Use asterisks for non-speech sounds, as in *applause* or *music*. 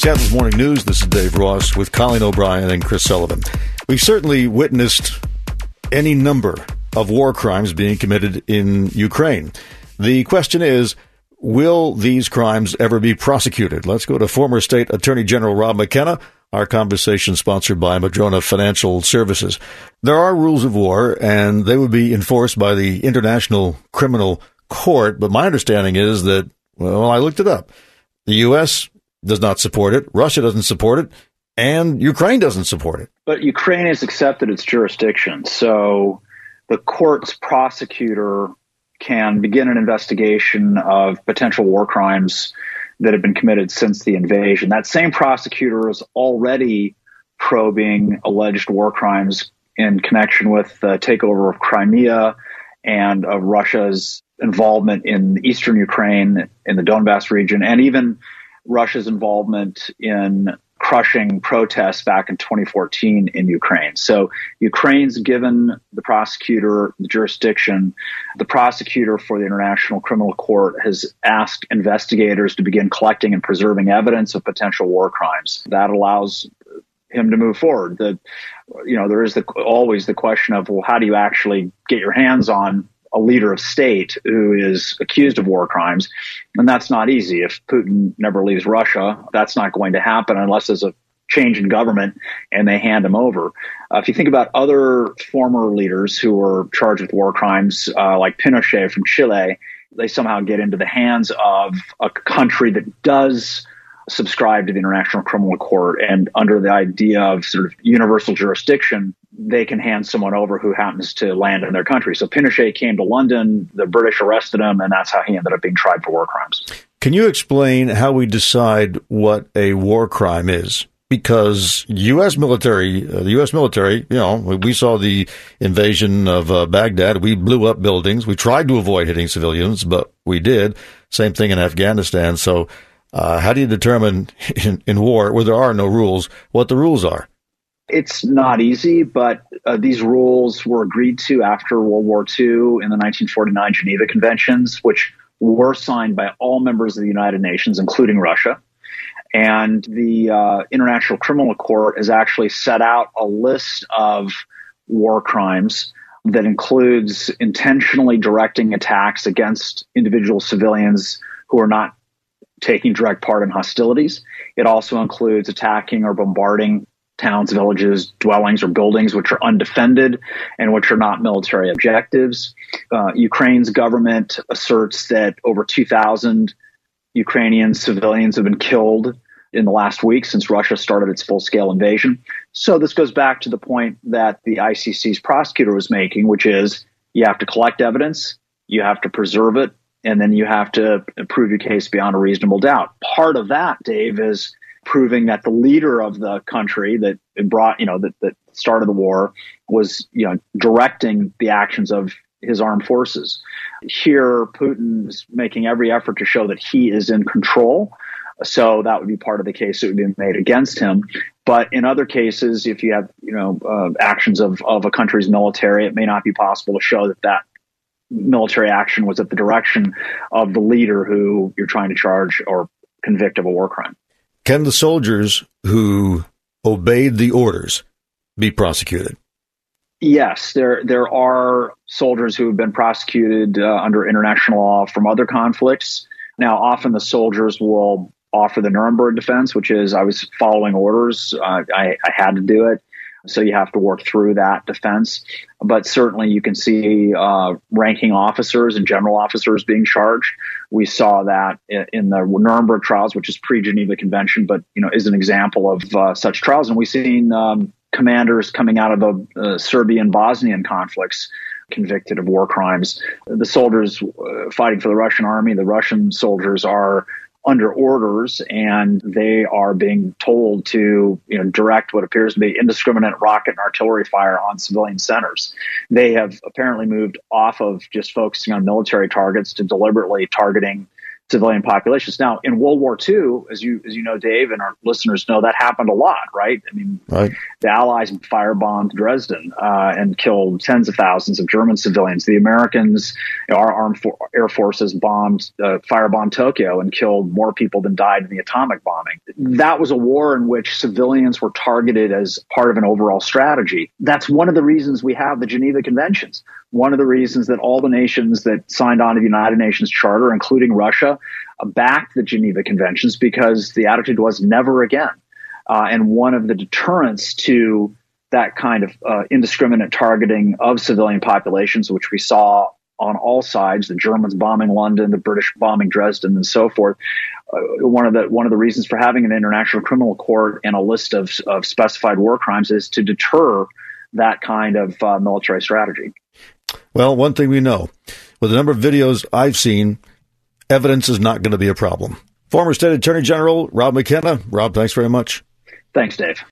Seattle's Morning News. This is Dave Ross with Colleen O'Brien and Chris Sullivan. We've certainly witnessed any number of war crimes being committed in Ukraine. The question is, will these crimes ever be prosecuted? Let's go to former State Attorney General Rob McKenna. Our conversation sponsored by Madrona Financial Services. There are rules of war, and they would be enforced by the International Criminal Court. But my understanding is that, well, I looked it up. The U.S does not support it. Russia doesn't support it. And Ukraine doesn't support it. But Ukraine has accepted its jurisdiction. So the court's prosecutor can begin an investigation of potential war crimes that have been committed since the invasion. That same prosecutor is already probing alleged war crimes in connection with the takeover of Crimea and of Russia's involvement in eastern Ukraine, in the Donbass region, and even Russia's involvement in crushing protests back in 2014 in Ukraine. So Ukraine's given the prosecutor the jurisdiction. The prosecutor for the International Criminal Court has asked investigators to begin collecting and preserving evidence of potential war crimes. That allows him to move forward. The, you know, there is the, always the question of, well, how do you actually get your hands on a leader of state who is accused of war crimes. And that's not easy. If Putin never leaves Russia, that's not going to happen unless there's a change in government and they hand him over. Uh, if you think about other former leaders who were charged with war crimes, uh, like Pinochet from Chile, they somehow get into the hands of a country that does subscribe to the International Criminal Court and under the idea of sort of universal jurisdiction, they can hand someone over who happens to land in their country. So Pinochet came to London, the British arrested him, and that's how he ended up being tried for war crimes. Can you explain how we decide what a war crime is? Because U.S. military, uh, the U.S. military, you know, we saw the invasion of uh, Baghdad. We blew up buildings. We tried to avoid hitting civilians, but we did. Same thing in Afghanistan. So, uh, how do you determine *laughs* in, in war, where there are no rules, what the rules are? It's not easy, but uh, these rules were agreed to after World War II in the 1949 Geneva Conventions, which were signed by all members of the United Nations, including Russia. And the uh, International Criminal Court has actually set out a list of war crimes that includes intentionally directing attacks against individual civilians who are not taking direct part in hostilities. It also includes attacking or bombarding towns, villages, dwellings, or buildings which are undefended and which are not military objectives. Uh, Ukraine's government asserts that over 2,000 Ukrainian civilians have been killed in the last week since Russia started its full scale invasion. So this goes back to the point that the ICC's prosecutor was making, which is you have to collect evidence, you have to preserve it, and then you have to prove your case beyond a reasonable doubt. Part of that, Dave, is proving that the leader of the country that brought, you know, that, that started the war was, you know, directing the actions of his armed forces. Here, Putin is making every effort to show that he is in control. So that would be part of the case that would be made against him. But in other cases, if you have, you know, uh, actions of, of a country's military, it may not be possible to show that that military action was at the direction of the leader who you're trying to charge or convict of a war crime. Can the soldiers who obeyed the orders be prosecuted? Yes, there there are soldiers who have been prosecuted uh, under international law from other conflicts. Now, often the soldiers will offer the Nuremberg defense, which is I was following orders. Uh, I, I, had to do it. So you have to work through that defense. But certainly you can see uh, ranking officers and general officers being charged. We saw that in the Nuremberg trials, which is pre-Geneva Convention, but you know is an example of uh, such trials. And we've seen um, commanders coming out of the uh, Serbian Bosnian conflicts convicted of war crimes. The soldiers uh, fighting for the Russian army, the Russian soldiers are under orders and they are being told to you know direct what appears to be indiscriminate rocket and artillery fire on civilian centers. They have apparently moved off of just focusing on military targets to deliberately targeting civilian populations. Now, in World War II, as you as you know, Dave, and our listeners know, that happened a lot, right? I mean, right. the Allies firebombed Dresden uh, and killed tens of thousands of German civilians. The Americans, you know, our armed for- air forces, bombed, uh, firebombed Tokyo and killed more people than died in the atomic bombing. That was a war in which civilians were targeted as part of an overall strategy. That's one of the reasons we have the Geneva Conventions. One of the reasons that all the nations that signed on to the United Nations Charter, including Russia, uh, backed the Geneva Conventions because the attitude was never again. Uh, and one of the deterrents to that kind of uh, indiscriminate targeting of civilian populations, which we saw on all sides, the Germans bombing London, the British bombing Dresden, and so forth. Uh, one of the one of the reasons for having an international criminal court and a list of, of specified war crimes is to deter that kind of uh, military strategy. Well, one thing we know with the number of videos I've seen, evidence is not going to be a problem. Former State Attorney General Rob McKenna. Rob, thanks very much. Thanks, Dave.